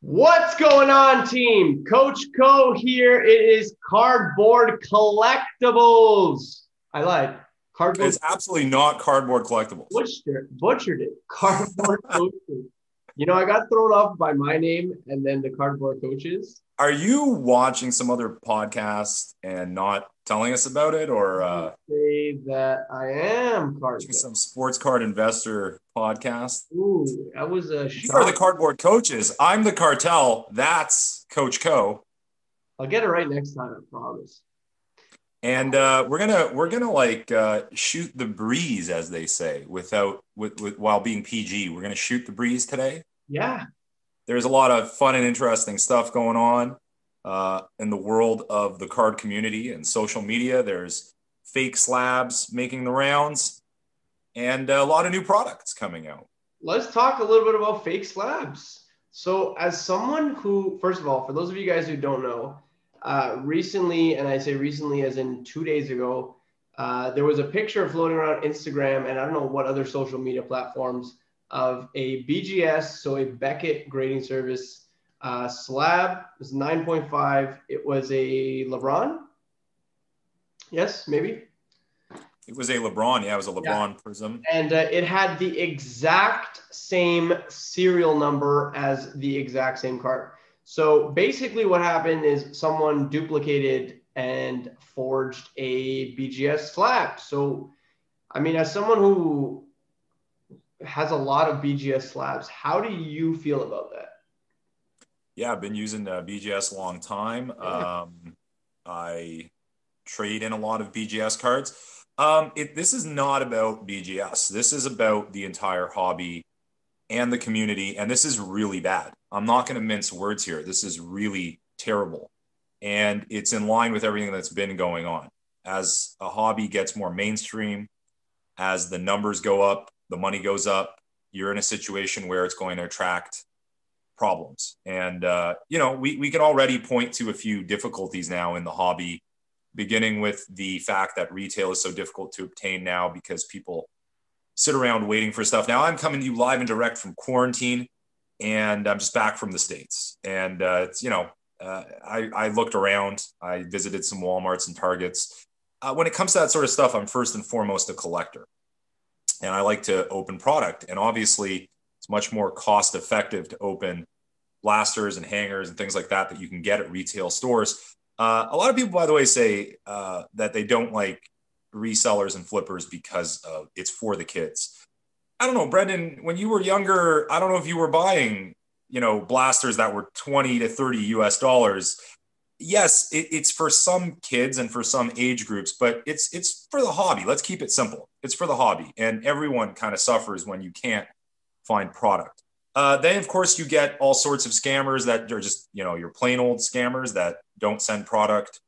What's going on, team? Coach Koe here. It is Cardboard Collectibles. I lied. Cardboard. It's absolutely not Cardboard Collectibles. Butchered, butchered it. Cardboard Coaches. You know, I got thrown off by my name and then the Cardboard Coaches. Are you watching some other podcast and not telling us about it, or uh, say that I am card some sports card investor podcast? Ooh, that was a. You are the cardboard coaches. I'm the cartel. That's Coach Koe. I'll get it right next time. I promise. And uh, we're gonna we're gonna like uh, shoot the breeze, as they say, without with, with while being PG. We're gonna shoot the breeze today. Yeah, there's a lot of fun and interesting stuff going on uh, in the world of the card community and social media. There's fake slabs making the rounds and a lot of new products coming out. Let's talk a little bit about fake slabs. So, as someone who, first of all, for those of you guys who don't know, uh, recently, and I say recently as in two days ago, uh, there was a picture floating around Instagram and I don't know what other social media platforms of a BGS, so a Beckett grading service uh, slab. was 9.5. It was a LeBron. Yes, maybe. It was a LeBron. Yeah, it was a LeBron yeah. Prizm. And uh, it had the exact same serial number as the exact same card. So basically, what happened is someone duplicated and forged a BGS slab. So, I mean, as someone who has a lot of BGS slabs. How do you feel about that? Yeah, I've been using uh, BGS a long time. Yeah. Um, I trade in a lot of BGS cards. Um, it, this is not about BGS. This is about the entire hobby and the community. And this is really bad. I'm not going to mince words here. This is really terrible. And it's in line with everything that's been going on. As a hobby gets more mainstream, as the numbers go up, the money goes up, you're in a situation where it's going to attract problems. And, uh, you know, we, we can already point to a few difficulties now in the hobby, beginning with the fact that retail is so difficult to obtain now because people sit around waiting for stuff. Now I'm coming to you live and direct from quarantine and I'm just back from the States. And uh, it's, you know, uh, I, I looked around, I visited some Walmarts and Targets. Uh, when it comes to that sort of stuff, I'm first and foremost a collector and I like to open product. And obviously, it's much more cost effective to open blasters and hangers and things like that that you can get at retail stores. Uh, a lot of people, by the way, say uh, that they don't like resellers and flippers because of, it's for the kids. I don't know, Brendan. When you were younger, I don't know if you were buying, you know, blasters that were twenty to thirty U.S. dollars yes, it, it's for some kids and for some age groups, but it's it's for the hobby. Let's keep it simple. It's for the hobby, and everyone kind of suffers when you can't find product. Uh, then, of course, you get all sorts of scammers that are just you know your plain old scammers that don't send product.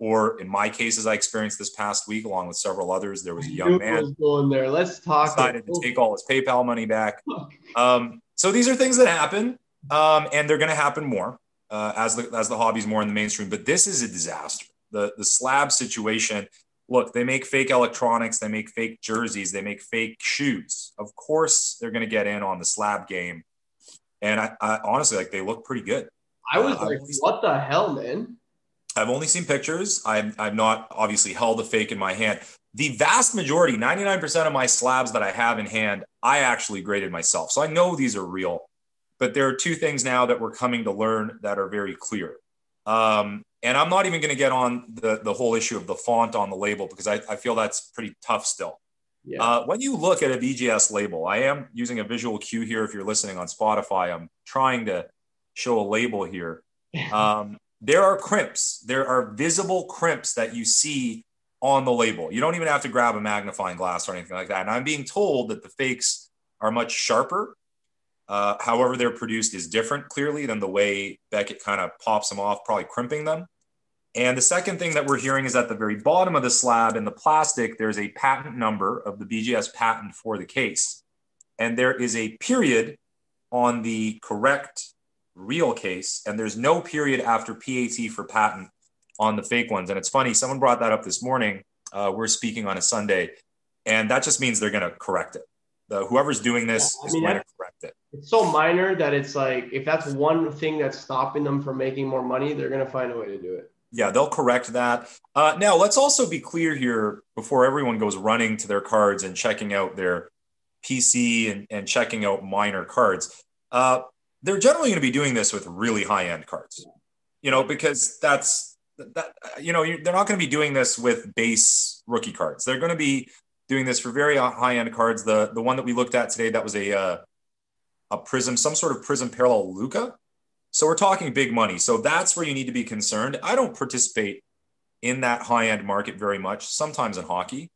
Or in my cases, I experienced this past week, along with several others. There was a young man going there. Let's talk. Decided to take all his PayPal money back. Um, so these are things that happen, um, and they're going to happen more uh, as the as the hobby's more in the mainstream. But this is a disaster. The the slab situation. Look, they make fake electronics, they make fake jerseys, they make fake shoes. Of course, they're going to get in on the slab game. And I, I honestly like they look pretty good. I was uh, like, what the hell, man? I've only seen pictures. I've, I've not obviously held a fake in my hand. The vast majority, 99% of my slabs that I have in hand, I actually graded myself. So I know these are real. But there are two things now that we're coming to learn that are very clear. Um, and I'm not even going to get on the, the whole issue of the font on the label because I, I feel that's pretty tough still. Yeah. Uh, when you look at a BGS label, I am using a visual cue here. If you're listening on Spotify, I'm trying to show a label here. Um, there are crimps. There are visible crimps that you see on the label. You don't even have to grab a magnifying glass or anything like that. And I'm being told that the fakes are much sharper uh, however, they're produced is different clearly than the way Beckett kind of pops them off, probably crimping them. And the second thing that we're hearing is at the very bottom of the slab in the plastic, there's a patent number of the BGS patent for the case. And there is a period on the correct real case, and there's no period after PAT for patent on the fake ones. And it's funny, someone brought that up this morning. Uh, we're speaking on a Sunday, and that just means they're going to correct it. The whoever's doing this Yeah, I is mean, going to correct it. It's so minor that it's like if that's one thing that's stopping them from making more money, they're gonna find a way to do it. Yeah, they'll correct that. Uh, now, let's also be clear here before everyone goes running to their cards and checking out their PC and, and checking out minor cards. Uh, they're generally going to be doing this with really high end cards, you know, because that's that, you know, they're not going to be doing this with base rookie cards. They're going to be doing this for very high end cards. The, the one that we looked at today, that was a, uh, a Prizm, some sort of Prizm parallel Luka. So we're talking big money. So that's where you need to be concerned. I don't participate in that high end market very much, sometimes in hockey.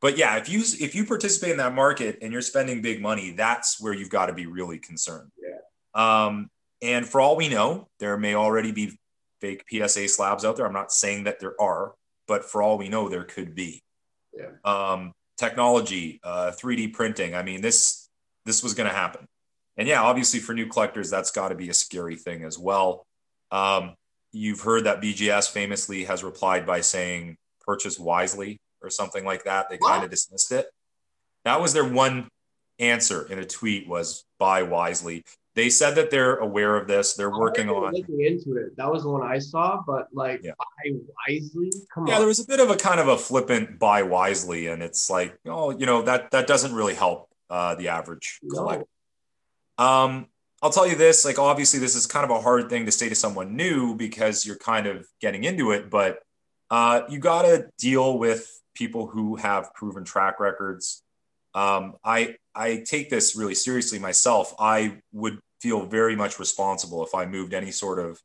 But yeah, if you if you participate in that market and you're spending big money, that's where you've got to be really concerned. Yeah. Um, and for all we know, there may already be fake PSA slabs out there. I'm not saying that there are, but for all we know, there could be. Yeah. Um, technology, uh, 3D printing. I mean, this this was going to happen. And yeah, obviously for new collectors, that's got to be a scary thing as well. Um, you've heard that BGS famously has replied by saying purchase wisely or something like that. They kind of dismissed it. That was their one answer in a tweet was buy wisely. They said that they're aware of this. They're working on. looking into it. That was the one I saw, but like Yeah. buy wisely. Come Yeah, on. there was a bit of a kind of a flippant buy wisely, and it's like, oh, you know, that that doesn't really help uh, the average No. collector. Um, I'll tell you this, like obviously this is kind of a hard thing to say to someone new because you're kind of getting into it, but uh, you got to deal with people who have proven track records. Um, I I take this really seriously myself. I would feel very much responsible if I moved any sort of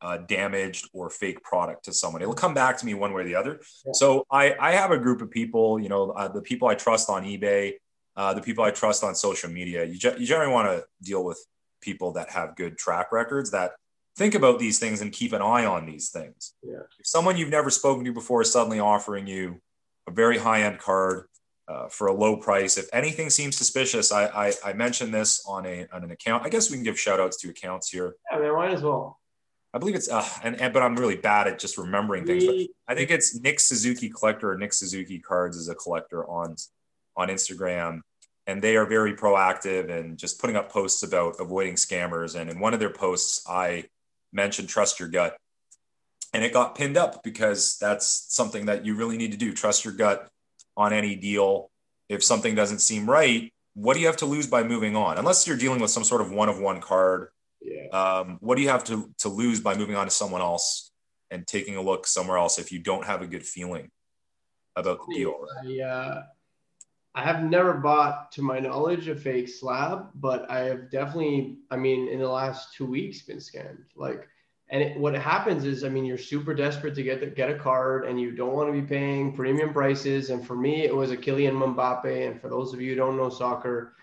uh, damaged or fake product to someone. It'll come back to me one way or the other. Yeah. So I I have a group of people, you know, uh, the people I trust on eBay, uh, the people I trust on social media. You, ge- you generally want to deal with people that have good track records that think about these things and keep an eye on these things. Yeah. If someone you've never spoken to before is suddenly offering you a very high end card uh, for a low price, if anything seems suspicious, I, I, I mentioned this on, a, on an account. I guess we can give shout outs to accounts here. Yeah, man, might as well. I believe it's, uh, and, and but I'm really bad at just remembering things. But I think it's Nick Suzuki Collector or Nick Suzuki Cards is a collector on on Instagram, and they are very proactive and just putting up posts about avoiding scammers. And in one of their posts, I mentioned trust your gut, and it got pinned up because that's something that you really need to do. Trust your gut on any deal. If something doesn't seem right, what do you have to lose by moving on? Unless you're dealing with some sort of one of one card yeah. um, what do you have to, to lose by moving on to someone else and taking a look somewhere else if you don't have a good feeling about the deal? Right? I, uh, I have never bought, to my knowledge, a fake slab, but I have definitely, I mean, in the last two weeks, been scammed. Like, and it, what happens is, I mean, you're super desperate to get the, get a card, and you don't want to be paying premium prices. And for me, it was a Kylian Mbappe. And for those of you who don't know soccer,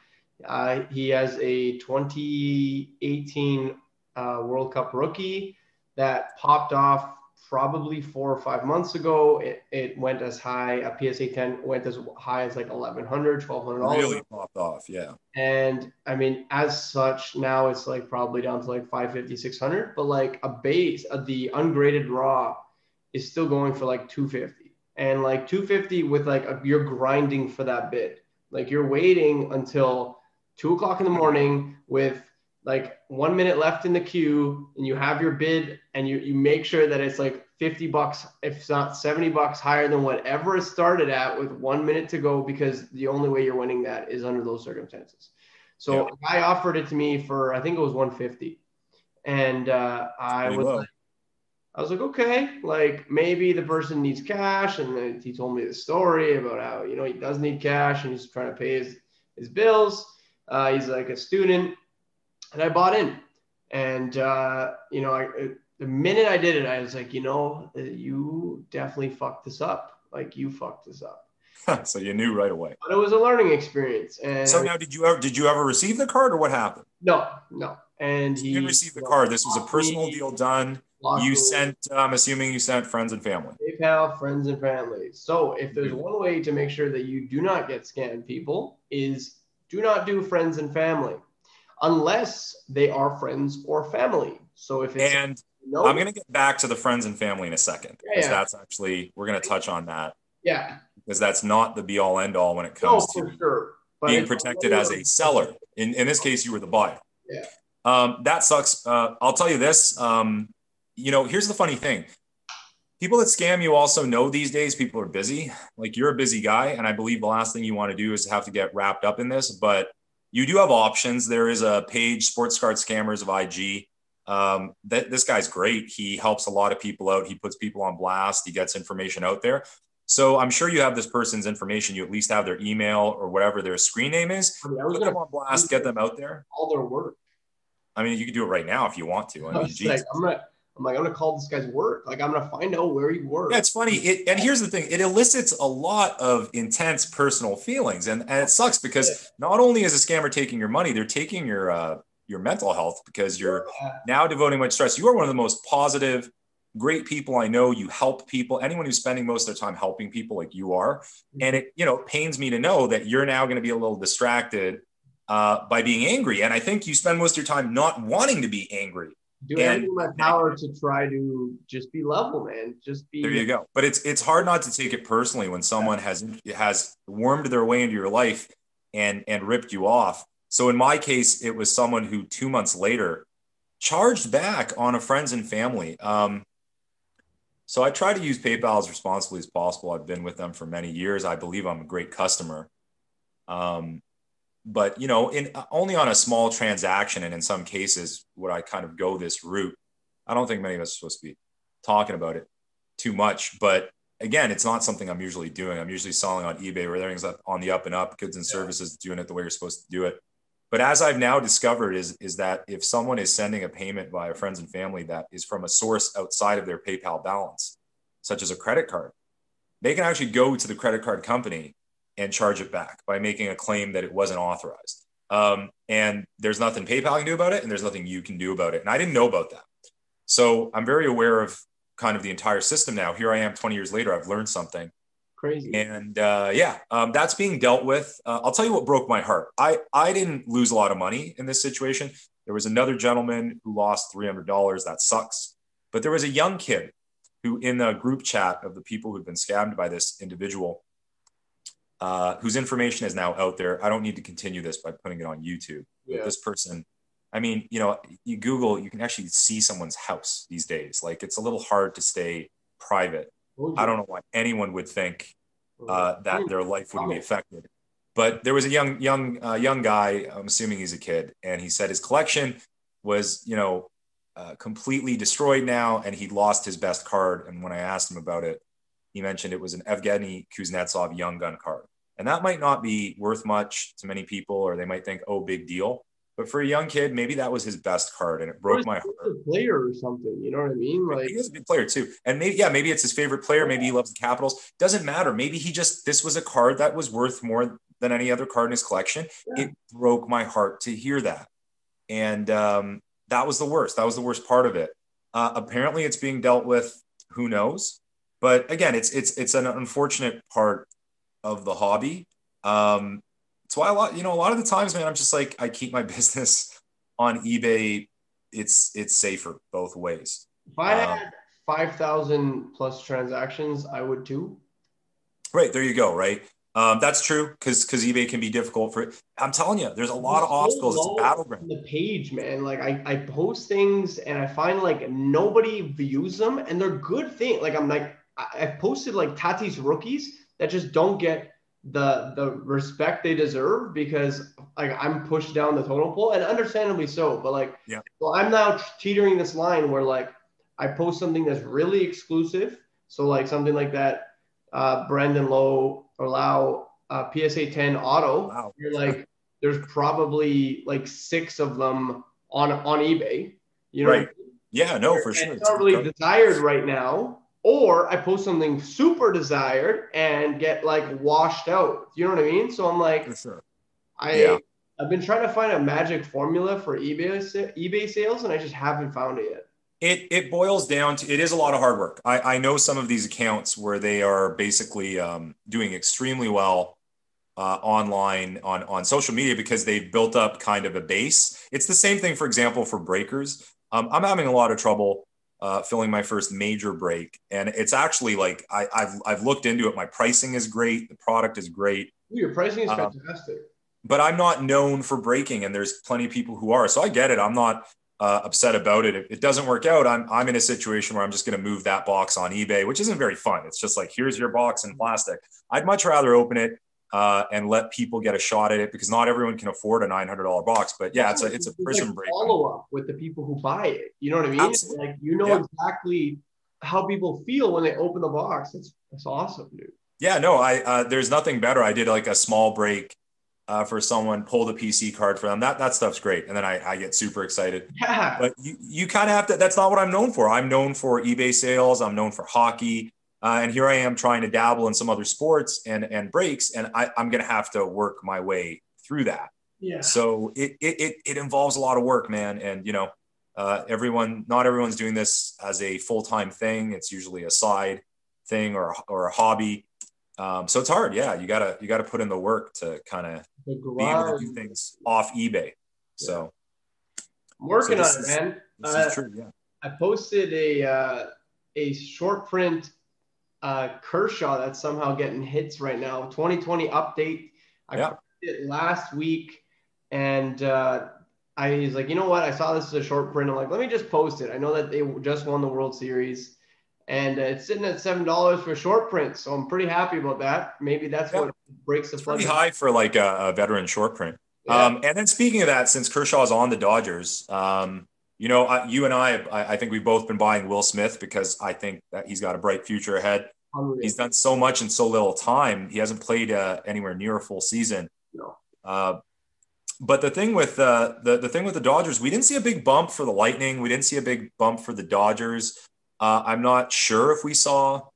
uh, he has a 2018 uh, World Cup rookie that popped off probably four or five months ago. It, it went as high, a PSA 10 went as high as like $1,100, $1,200. Really popped off. Yeah. And I mean, as such, now it's like probably down to like 550, 600, but like a base of the ungraded raw is still going for like 250. And like 250 with like a, you're grinding for that bid. Like you're waiting until two o'clock in the morning with like one minute left in the queue and you have your bid and you, you make sure that it's like 50 bucks, if not 70 bucks higher than whatever it started at with one minute to go, because the only way you're winning that is under those circumstances. So Yeah. a guy offered it to me for, I think it was 150. And uh, I Pretty was low. like, I was like, okay, like maybe the person needs cash. And then he told me the story about how, you know, he does need cash and he's trying to pay his, his bills. Uh, he's like a student. And I bought in. And, uh, you know, I, the minute I did it, I was like, you know, uh, you definitely fucked this up. Like you fucked this up. so you knew right away. But it was a learning experience. And So now, did you ever did you ever receive the card or what happened? no, no. And he You didn't receive the card. This was a personal deal done. You me. sent. I'm assuming you sent friends and family. PayPal, friends and family. So if there's Mhm. one way to make sure that you do not get scammed, people, is do not do friends and family, unless they are friends or family. So if it's And no, I'm gonna get back to the friends and family in a second Yeah, because yeah. that's actually we're gonna touch on that yeah, because that's not the be all end all when it comes for to sure. being protected as a seller. In, in this case, you were the buyer. Yeah. Um, that sucks. Uh, I'll tell you this. Um, you know, here's the funny thing. People that scam you also know these days people are busy. Like you're a busy guy, and I believe the last thing you want to do is have to get wrapped up in this. But you do have options. There is a page, Sports Card Scammers of IG. Um, that this guy's great. He helps a lot of people out. He puts people on blast. He gets information out there. So I'm sure you have this person's information. You at least have their email or whatever their screen name is. I, mean, I was Put them on blast, get them out there. All their work. I mean, you can do it right now if you want to. I mean, like, I'm gonna, I'm like, I'm gonna call this guy's work. Like, I'm gonna find out where he works. Yeah, it's funny. It, and here's the thing: it elicits a lot of intense personal feelings, and and it sucks because not only is a scammer taking your money, they're taking your uh, your mental health because you're yeah. now devoting much stress. You are one of the most positive great people I know. You help people. Anyone who's spending most of their time helping people, like you are, mm-hmm. and it you know pains me to know that you're now going to be a little distracted uh, by being angry. And I think you spend most of your time not wanting to be angry. Do everything in my power to try to just be level, man. Just be. There you go. But it's it's hard not to take it personally when someone has has wormed their way into your life and and ripped you off. So in my case, it was someone who two months later charged back on a friends and family. Um, so I try to use PayPal as responsibly as possible. I've been with them for many years. I believe I'm a great customer. Um, but you know, in uh, only on a small transaction, and in some cases, would I kind of go this route. I don't think many of us are supposed to be talking about it too much, but again, it's not something I'm usually doing. I'm usually selling on eBay where everything's on the up and up, goods and services, doing it the way you're supposed to do it. But as I've now discovered is, is that if someone is sending a payment via friends and family that is from a source outside of their PayPal balance, such as a credit card, they can actually go to the credit card company and charge it back by making a claim that it wasn't authorized. Um, and there's nothing PayPal can do about it, and there's nothing you can do about it. And I didn't know about that. So I'm very aware of kind of the entire system now. Here I am 20 years later, I've learned something crazy. And uh, yeah, um, that's being dealt with. Uh, I'll tell you what broke my heart. I I didn't lose a lot of money in this situation. There was another gentleman who lost three hundred dollars. That sucks. But there was a young kid who, in the group chat of the people who'd been scammed by this individual, uh, whose information is now out there. I don't need to continue this by putting it on YouTube. Yeah. This person, I mean, you know, you Google, you can actually see someone's house these days. Like it's a little hard to stay private I don't know why anyone would think uh, that their life wouldn't be affected. But there was a young, young, uh, young guy. I'm assuming he's a kid, and he said his collection was, you know, uh, completely destroyed now, and he lost his best card. And when I asked him about it, he mentioned it was an Evgeny Kuznetsov Young Gun card, and that might not be worth much to many people, or they might think, oh, big deal. But for a young kid, maybe that was his best card, and it broke my heart. player or something, you know what I mean? Like he is a good player too, and maybe yeah, maybe it's his favorite player. Maybe he loves the Capitals. Doesn't matter. Maybe he just this was a card that was worth more than any other card in his collection. Yeah. It broke my heart to hear that, and um, that was the worst. That was the worst part of it. Uh, apparently, it's being dealt with. Who knows? But again, it's it's it's an unfortunate part of the hobby. Um, that's why a lot, you know, a lot of the times, man, I'm just like, I keep my business on eBay. It's it's safer both ways. If I um, had five thousand plus transactions, I would too. Right there, you go. Right, um, that's true because because eBay can be difficult for. I'm telling you, there's a lot of obstacles. It's a battleground. The page, man. Like I, I post things and I find like nobody views them, and they're good things. Like I'm like I, I posted like Tatis rookies that just don't get the the respect they deserve because like I'm pushed down the total pole and understandably so. But like, yeah. So I'm now teetering this line where like I post something that's really exclusive. So like something like that, uh, Brandon Lowe or Lau uh, PSA 10 auto. Wow. You're like, there's probably like six of them on on eBay. You know, right? Yeah, no, for sure. It's not really desired right now or I post something super desired and get like washed out. You know what I mean? So I'm like, sure. I yeah. I've been trying to find a magic formula for eBay eBay sales, and I just haven't found it yet. It it boils down to it is a lot of hard work. I, I know some of these accounts where they are basically um, doing extremely well uh, online on on social media because they've built up kind of a base. It's the same thing, for example, for breakers. Um, I'm having a lot of trouble uh, filling my first major break. And it's actually like I, have I've looked into it. My pricing is great. The product is great. Ooh, your pricing is um, fantastic. but I'm not known for breaking, and there's plenty of people who are. So I get it. I'm not uh, upset about it. If it doesn't work out, I'm I'm in a situation where I'm just going to move that box on eBay, which isn't very fun. It's just like here's your box in plastic. I'd much rather open it uh, and let people get a shot at it because not everyone can afford a nine hundred dollar box. But yeah, it's a it's a prison like break. Follow up with the people who buy it. You know what I mean? Absolutely. Like you know yeah. exactly how people feel when they open the box. That's that's awesome, dude. Yeah, no, I uh, there's nothing better. I did like a small break uh, for someone, pull the PC card for them. That that stuff's great, and then I, I get super excited. Yeah. But you you kind of have to. That's not what I'm known for. I'm known for eBay sales. I'm known for hockey. Uh, and here I am trying to dabble in some other sports and and breaks, and I, I'm going to have to work my way through that. Yeah. So it, it it it involves a lot of work, man. And you know, uh, everyone, not everyone's doing this as a full time thing. It's usually a side thing or or a hobby. Um, so it's hard. Yeah, you gotta you gotta put in the work to kind of be able to do things off eBay. So I'm working so on it, man. This uh, is true. Yeah. I posted a uh, a short print uh, Kershaw that's somehow getting hits right now. 2020 update. I yeah. it last week, and uh, I was like, you know what? I saw this as a short print. I'm like, let me just post it. I know that they just won the World Series, and uh, it's sitting at seven dollars for short print. So I'm pretty happy about that. Maybe that's yeah. what breaks the. It's pretty high for like a, a veteran short print. Yeah. Um, and then speaking of that, since Kershaw's on the Dodgers, um, you know, I, you and I, I, I, think we've both been buying Will Smith because I think that he's got a bright future ahead. He's done so much in so little time. He hasn't played uh, anywhere near a full season. No. Uh, but the thing with uh, the the thing with the Dodgers, we didn't see a big bump for the Lightning. We didn't see a big bump for the Dodgers. Uh, I'm not sure if we saw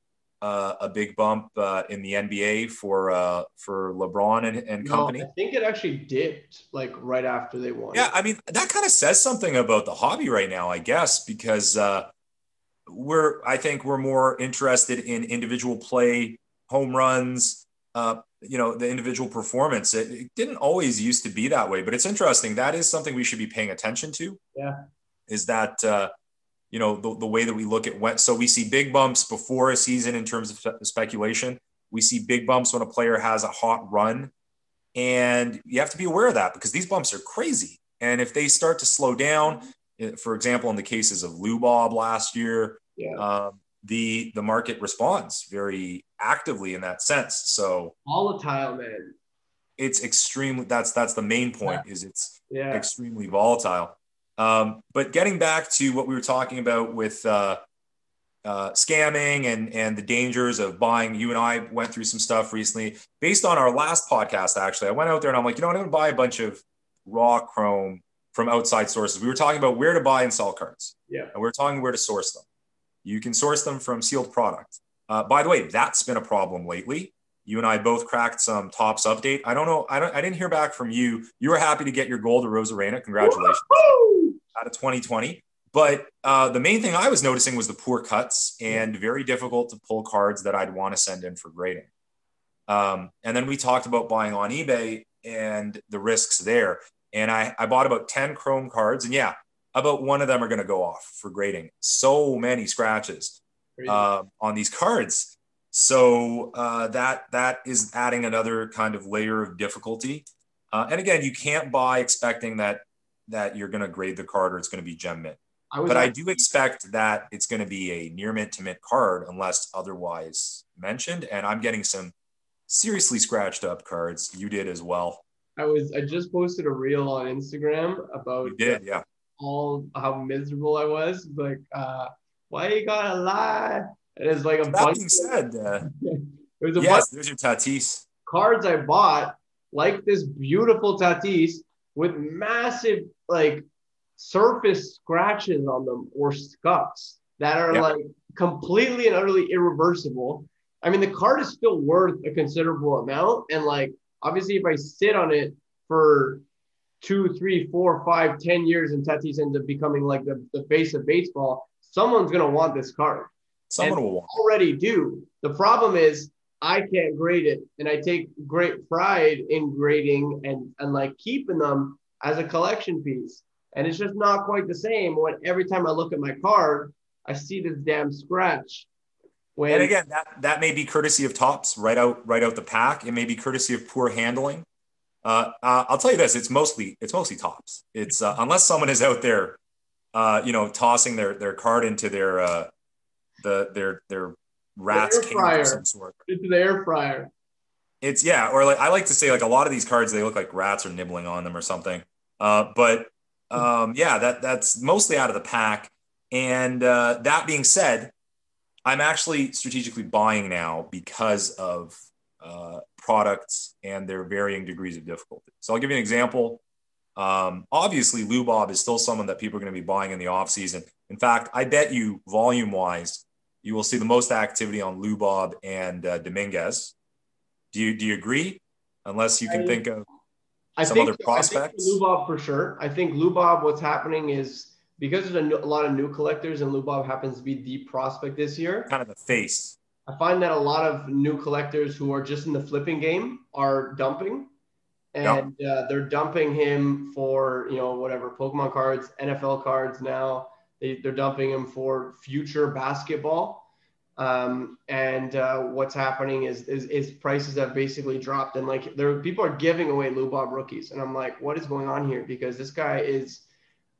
uh, a big bump uh, in the NBA for uh, for LeBron and, and company? I think it actually dipped like right after they won. Yeah, I mean that kind of says something about the hobby right now, I guess, because uh, we're I think we're more interested in individual play, home runs, uh, you know, the individual performance. It, it, didn't always used to be that way, but it's interesting. That is something we should be paying attention to. Yeah, is that uh, you know the, the way that we look at when so we see big bumps before a season in terms of speculation we see big bumps when a player has a hot run and you have to be aware of that because these bumps are crazy and if they start to slow down eh, for example in the cases of Lubob last year yeah. um, the the market responds very actively in that sense so volatile man it's extremely that's that's the main point yeah. is it's yeah. extremely volatile um, but getting back to what we were talking about with uh, uh, scamming and and the dangers of buying, you and I went through some stuff recently based on our last podcast. Actually, I went out there and I'm like, you know, what? I'm going to buy a bunch of raw chrome from outside sources. We were talking about where to buy and sell cards. Yeah, and we we're talking where to source them. You can source them from sealed product. Uh, by the way, that's been a problem lately. You and I both cracked some Topps update. I don't know. I don't. I didn't hear back from you. You were happy to get your gold to Arozarena. Congratulations. Woo-hoo! Out of 2020. But uh, the main thing I was noticing was the poor cuts and very difficult to pull cards that I'd want to send in for grading. Um, and then we talked about buying on eBay and the risks there. And I, I bought about 10 Chrome cards. And yeah, about one of them are going to go off for grading. So many scratches uh, on these cards. So uh, that that is adding another kind of layer of difficulty. Uh, and again, you can't buy expecting that that you're going to grade the card or it's going to be gem mint. I but I do expect that it's going to be a near mint to mint card unless otherwise mentioned. And I'm getting some seriously scratched up cards. You did as well. I was I just posted a reel on Instagram about you did, yeah. All how miserable I was. Like, uh, why you gotta lie? And it's like a that bunch being said, uh, there's a yes, bunch there's your Tatis cards I bought, like this beautiful Tatis with massive like surface scratches on them or scuffs that are like completely and utterly irreversible. I mean, the card is still worth a considerable amount. And like, obviously, if I sit on it for two, three, four, five, ten years and Tatis ends up becoming like the, the face of baseball, someone's going to want this card. Someone and will want. Already do. The problem is I can't grade it. And I take great pride in grading and, and like keeping them as a collection piece. And it's just not quite the same when every time I look at my card, I see this damn scratch. When, and again, that, that may be courtesy of Topps right out right out the pack. It may be courtesy of poor handling. Uh, uh, I'll tell you this: it's mostly it's mostly Topps. It's uh, unless someone is out there, uh, you know, tossing their their card into their uh, the their their rat's fryer. of some sort. Into the air fryer. It's yeah, or like I like to say, like a lot of these cards, they look like rats are nibbling on them or something. Uh, but um, yeah, that that's mostly out of the pack. And uh, that being said, I'm actually strategically buying now because of uh, products and their varying degrees of difficulty. So I'll give you an example. Um, obviously, Lubob is still someone that people are going to be buying in the off season. In fact, I bet you volume wise, you will see the most activity on Lubob and uh, Dominguez. Do you do you agree? Unless you can I, think of I some think, other prospects. I think Lubob for sure. I think Lubob. What's happening is because there's a, lot of new collectors and Lubob happens to be the prospect this year. Kind of the face. I find that a lot of new collectors who are just in the flipping game are dumping, and yep. uh, they're dumping him for you know whatever Pokemon cards, NFL cards now. They, they're dumping him for future basketball. Um, and uh, what's happening is, is, is prices have basically dropped, and like there people are giving away Lubob rookies, and I'm like, what is going on here? Because this guy is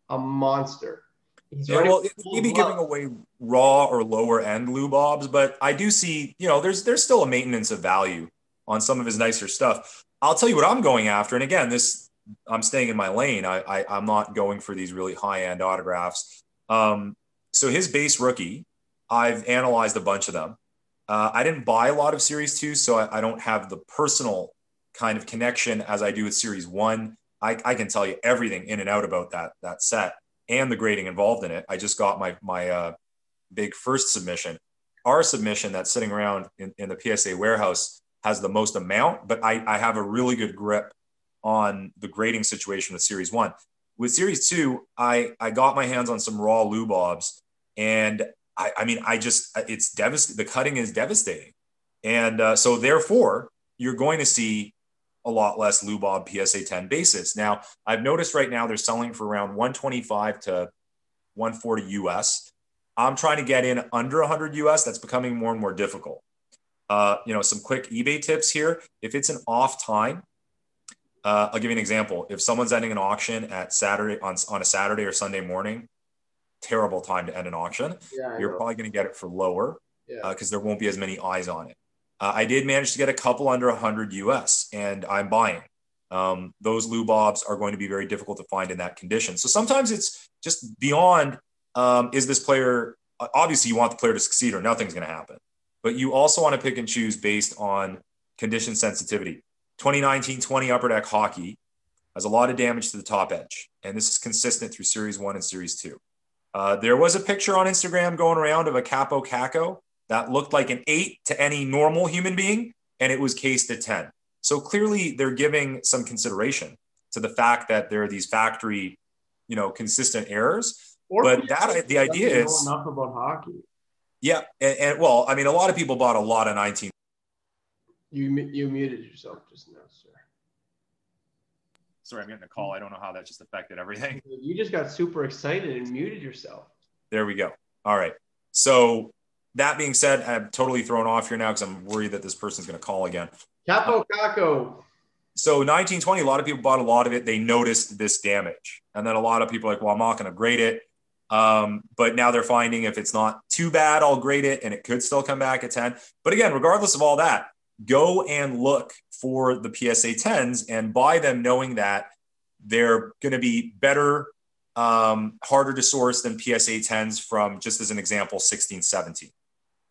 a monster. He's yeah, well, maybe giving away raw or lower end Lubobs, but I do see, you know, there's there's still a maintenance of value on some of his nicer stuff. I'll tell you what I'm going after, and again, this I'm staying in my lane. I, I am not going for these really high end autographs. Um, so his base rookie, I've analyzed a bunch of them. Uh, I didn't buy a lot of Series Two, so I, I, don't have the personal kind of connection as I do with Series One. I, I can tell you everything in and out about that that set and the grading involved in it. I just got my my uh, big first submission. Our submission that's sitting around in, in the PSA warehouse has the most amount, but I, I have a really good grip on the grading situation with Series One. With Series Two, I I got my hands on some raw Lubobs, and I, I mean I just it's devastating. The cutting is devastating, and uh, so therefore you're going to see a lot less Lubob PSA 10 basis. Now, I've noticed right now they're selling for around 125 to 140 US. I'm trying to get in under 100 US. That's becoming more and more difficult. Uh, you know, some quick eBay tips here. If it's an off time, uh, I'll give you an example. If someone's ending an auction at Saturday on, on a Saturday or Sunday morning, terrible time to end an auction. Yeah, You're probably going to get it for lower because yeah. uh, there won't be as many eyes on it. Uh, I did manage to get a couple under 100 US, and I'm buying. Um, those Lubobs are going to be very difficult to find in that condition. So sometimes it's just beyond um, is this player, obviously, you want the player to succeed or nothing's going to happen. But you also want to pick and choose based on condition sensitivity. 2019 20 Upper Deck Hockey has a lot of damage to the top edge, and this is consistent through Series 1 and Series 2. Uh, there was a picture on Instagram going around of a Kaapo Kakko that looked like an eight to any normal human being, and it was cased at 10. So clearly they're giving some consideration to the fact that there are these factory, you know, consistent errors. Or but that the idea is enough about hockey. Yeah, and, and, well, I mean, a lot of people bought a lot of 19. You you muted yourself just now, sir. Sorry, I'm getting a call. I don't know how that just affected everything. You just got super excited and muted yourself. There we go. All right. So that being said, I'm totally thrown off here now because I'm worried that this person's going to call again. Kaapo Kakko. So 1920, a lot of people bought a lot of it. They noticed this damage. And then a lot of people are like, well, I'm not going to grade it. Um, but now they're finding if it's not too bad, I'll grade it and it could still come back at 10. But again, regardless of all that, go and look for the PSA 10s and buy them knowing that they're going to be better, um, harder to source than PSA 10s from, just as an example, 16, 17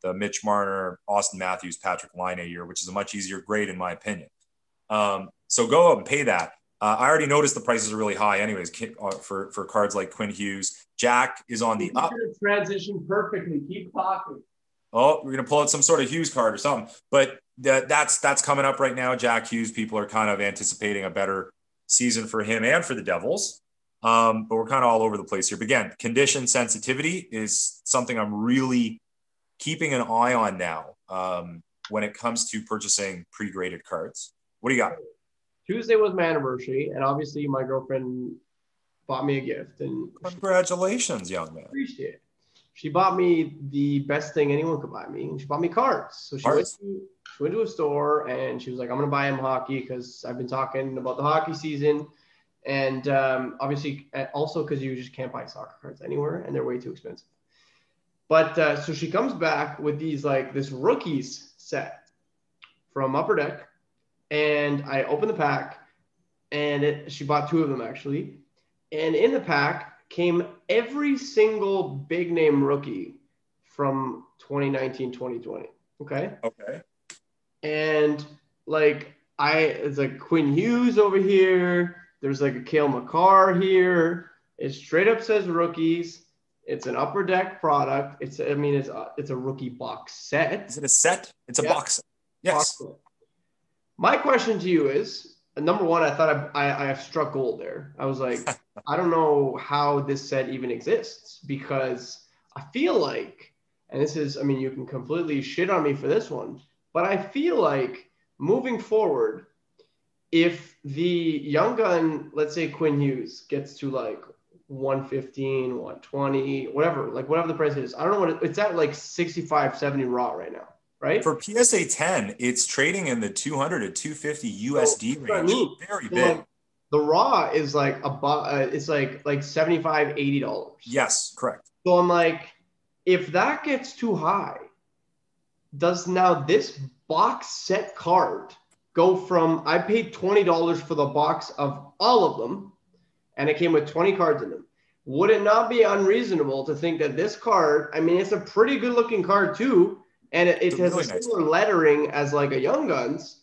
the Mitch Marner, Auston Matthews, Patrik Laine year, which is a much easier grade in my opinion. Um, so go up and pay that. Uh, I already noticed the prices are really high, anyways, uh, for for cards like Quinn Hughes. Jack is on the up. Transition perfectly. Keep talking. Oh, we're gonna pull out some sort of Hughes card or something, but that, that's that's coming up right now. Jack Hughes. People are kind of anticipating a better season for him and for the Devils. Um, but we're kind of all over the place here. But again, condition sensitivity is something I'm really keeping an eye on now um, when it comes to purchasing pre-graded cards. What do you got? Tuesday was my anniversary, and obviously my girlfriend bought me a gift. And congratulations, young man. Appreciate it. She bought me the best thing anyone could buy me, and she bought me cards. So she went, to, she went to a store and she was like, "I'm gonna buy him hockey because I've been talking about the hockey season, and um, obviously also because you just can't buy soccer cards anywhere and they're way too expensive." But uh, so she comes back with these like this rookies set from Upper Deck, and I open the pack, and it, she bought two of them actually, and in the pack came every single big name rookie from 2019 2020 okay Okay. and like i it's like quinn hughes over here there's like a Cale Makar here it straight up says rookies it's an upper deck product it's i mean it's a, it's a rookie box set Is it a set? It's a Yeah. box. Yes. Box set. my question to you is number one i thought i, I, I have struck gold there i was like I don't know how this set even exists because I feel like, and this is, I mean, you can completely shit on me for this one, but I feel like moving forward, if the young gun, let's say Quinn Hughes, gets to like 115, 120, whatever, like whatever the price is, I don't know what it, it's at like 65, 70 raw right now, right? For PSA 10, it's trading in the 200 to 250 USD that's what I range. mean. Very So, big. like, the raw is like a, uh, it's like like 75, 80 dollars. Yes, correct. So I'm like, if that gets too high, does now this box set card go from I paid $20 for the box of all of them and it came with 20 cards in them? Would it not be unreasonable to think that this card, I mean, it's a pretty good looking card too, and it, it has really a nice similar lettering as like a Young Guns.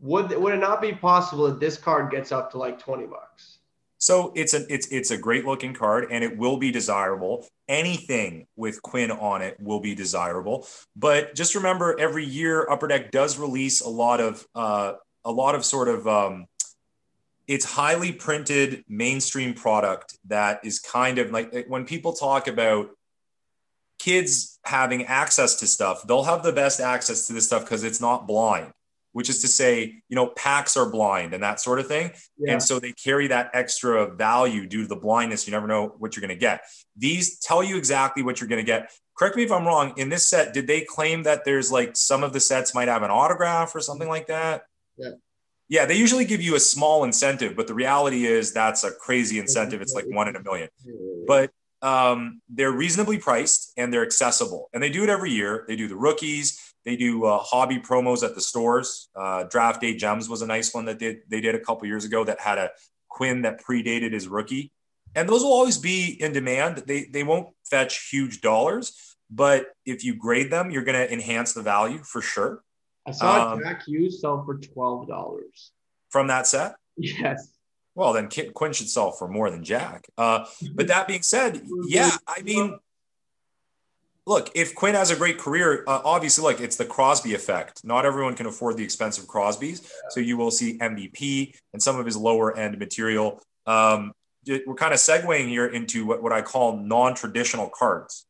Would, would it not be possible that this card gets up to like 20 bucks? So it's a it's it's a great looking card and it will be desirable. Anything with Quinn on it will be desirable. But just remember, every year Upper Deck does release a lot of uh, a lot of sort of um, it's highly printed mainstream product that is kind of like when people talk about kids having access to stuff, they'll have the best access to this stuff because it's not blind, which is to say, you know, packs are blind and that sort of thing. And so they carry that extra value due to the blindness. You never know what you're going to get. These tell you exactly what you're going to get. Correct me if I'm wrong. In this set, did they claim that there's like some of the sets might have an autograph or something like that? Yeah. Yeah, they usually give you a small incentive, but the reality is that's a crazy incentive. It's like one in a million. But um, they're reasonably priced and they're accessible. And they do it every year. They do the rookies. They do uh, hobby promos at the stores. Uh, Draft Day Gems was a nice one that they, they did a couple years ago that had a Quinn that predated his rookie. And those will always be in demand. They, they won't fetch huge dollars, but if you grade them, you're going to enhance the value for sure I saw Um, Jack Hughes sell for $12. from that set. Yes. Well, then Quinn should sell for more than Jack. Uh, but that being said, yeah, I mean, look, if Quinn has a great career, uh, obviously, look, it's the Crosby effect. Not everyone can afford the expensive Crosbys, so you will see MVP and some of his lower end material. Um, we're kind of segueing here into what, what I call non-traditional cards.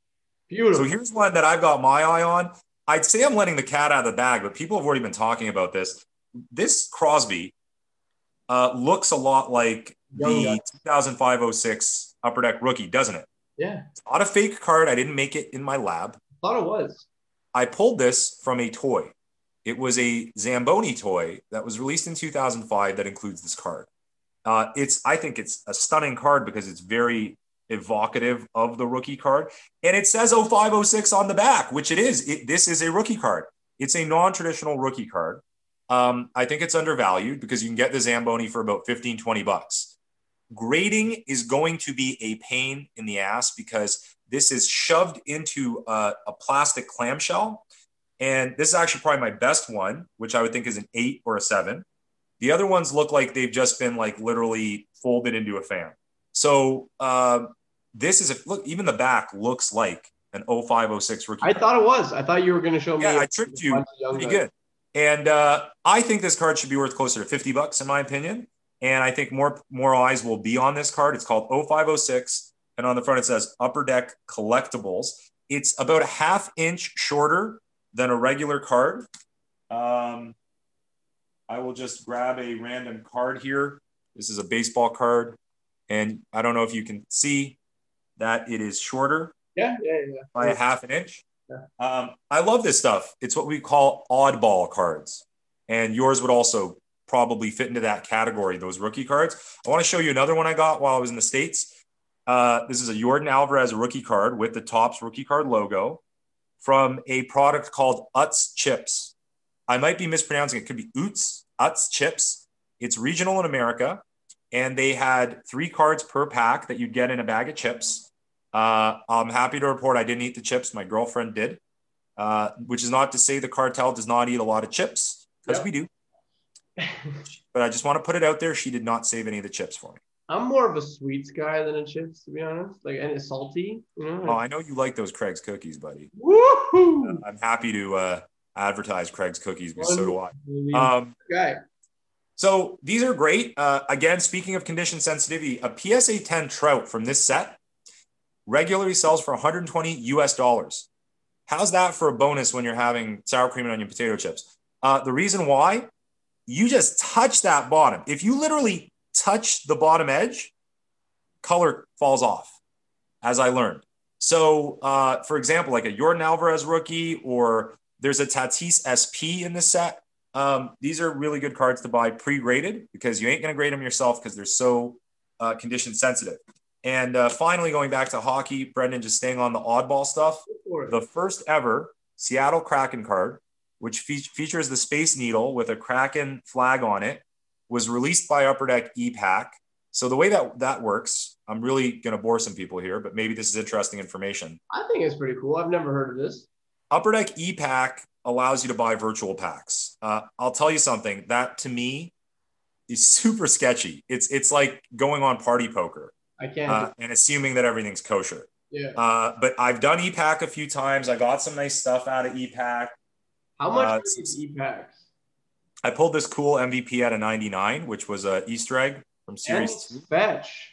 Beautiful. So here's one that I've got my eye on. I'd say I'm letting the cat out of the bag, but people have already been talking about this. This Crosby uh, looks a lot like Young the guy. 2005-06 Upper Deck rookie, doesn't it? Yeah. It's not a fake card. I didn't make it in my lab. Thought it was. I pulled this from a toy. It was a Zamboni toy that was released in 2005 that includes this card. Uh, it's I think it's a stunning card because it's very evocative of the rookie card, and it says 0506 on the back, which it is. It, this is a rookie card. It's a non-traditional rookie card. Um, I think it's undervalued because you can get the Zamboni for about 15, 20 bucks. Grading is going to be a pain in the ass because this is shoved into a, a plastic clamshell. And this is actually probably my best one, which I would think is an eight or a seven. The other ones look like they've just been like literally folded into a fan. So um, this is a look, even the back looks like an 0506 rookie. I thought it was. I thought you were going to show me. Yeah, I tricked you pretty good. And uh, I think this card should be worth closer to 50 bucks, in my opinion. And I think more more eyes will be on this card. It's called 0506. And on the front, it says Upper Deck Collectibles. It's about a half inch shorter than a regular card. Um, I will just grab a random card here. This is a baseball card. And I don't know if you can see that it is shorter. Yeah, yeah, yeah. by a half an inch. Yeah. Um, I love this stuff. It's what we call oddball cards, and yours would also probably fit into that category. Those rookie cards. I want to show you another one I got while I was in the states. Uh, this is a Jordan Alvarez rookie card with the Topps rookie card logo from a product called Utz Chips. I might be mispronouncing it. it could be Utz Utz Chips. It's regional in America, and they had three cards per pack that you'd get in a bag of chips. Uh, I'm happy to report I didn't eat the chips. My girlfriend did, uh, which is not to say the cartel does not eat a lot of chips because Yep. we do. But I just want to put it out there. She did not save any of the chips for me. I'm more of a sweets guy than a chips, to be honest. Like, and it's salty. You know? Oh, I know you like those Craig's cookies, buddy. Woohoo! I'm happy to uh, advertise Craig's cookies because so do I. Um, guy. So these are great. Uh, again, speaking of condition sensitivity, a PSA 10 Trout from this set regularly sells for 120 US dollars. How's that for a bonus when you're having sour cream and onion potato chips? Uh, the reason why you just touch that bottom. If you literally touch the bottom edge, color falls off, as I learned. So, uh, for example, like a Yordan Alvarez rookie, or there's a Tatis SP in this set. Um, these are really good cards to buy pre-graded because you ain't going to grade them yourself because they're so uh, condition sensitive. And uh, finally, going back to hockey, Brendan, just staying on the oddball stuff, the first ever Seattle Kraken card, which fe- features the Space Needle with a Kraken flag on it, was released by Upper Deck e-Pack. So the way that that works, I'm really going to bore some people here, but maybe this is interesting information. I think it's pretty cool. I've never heard of this. Upper Deck e-Pack allows you to buy virtual packs. Uh, I'll tell you something that to me is super sketchy. It's it's like going on party poker I can't. uh, and assuming that everything's kosher. yeah. Uh, but I've done e-Pack a few times. I got some nice stuff out of e-Pack. How much uh, these e-packs? I pulled this cool MVP out of 99, which was a Easter egg from Series Two. fetch.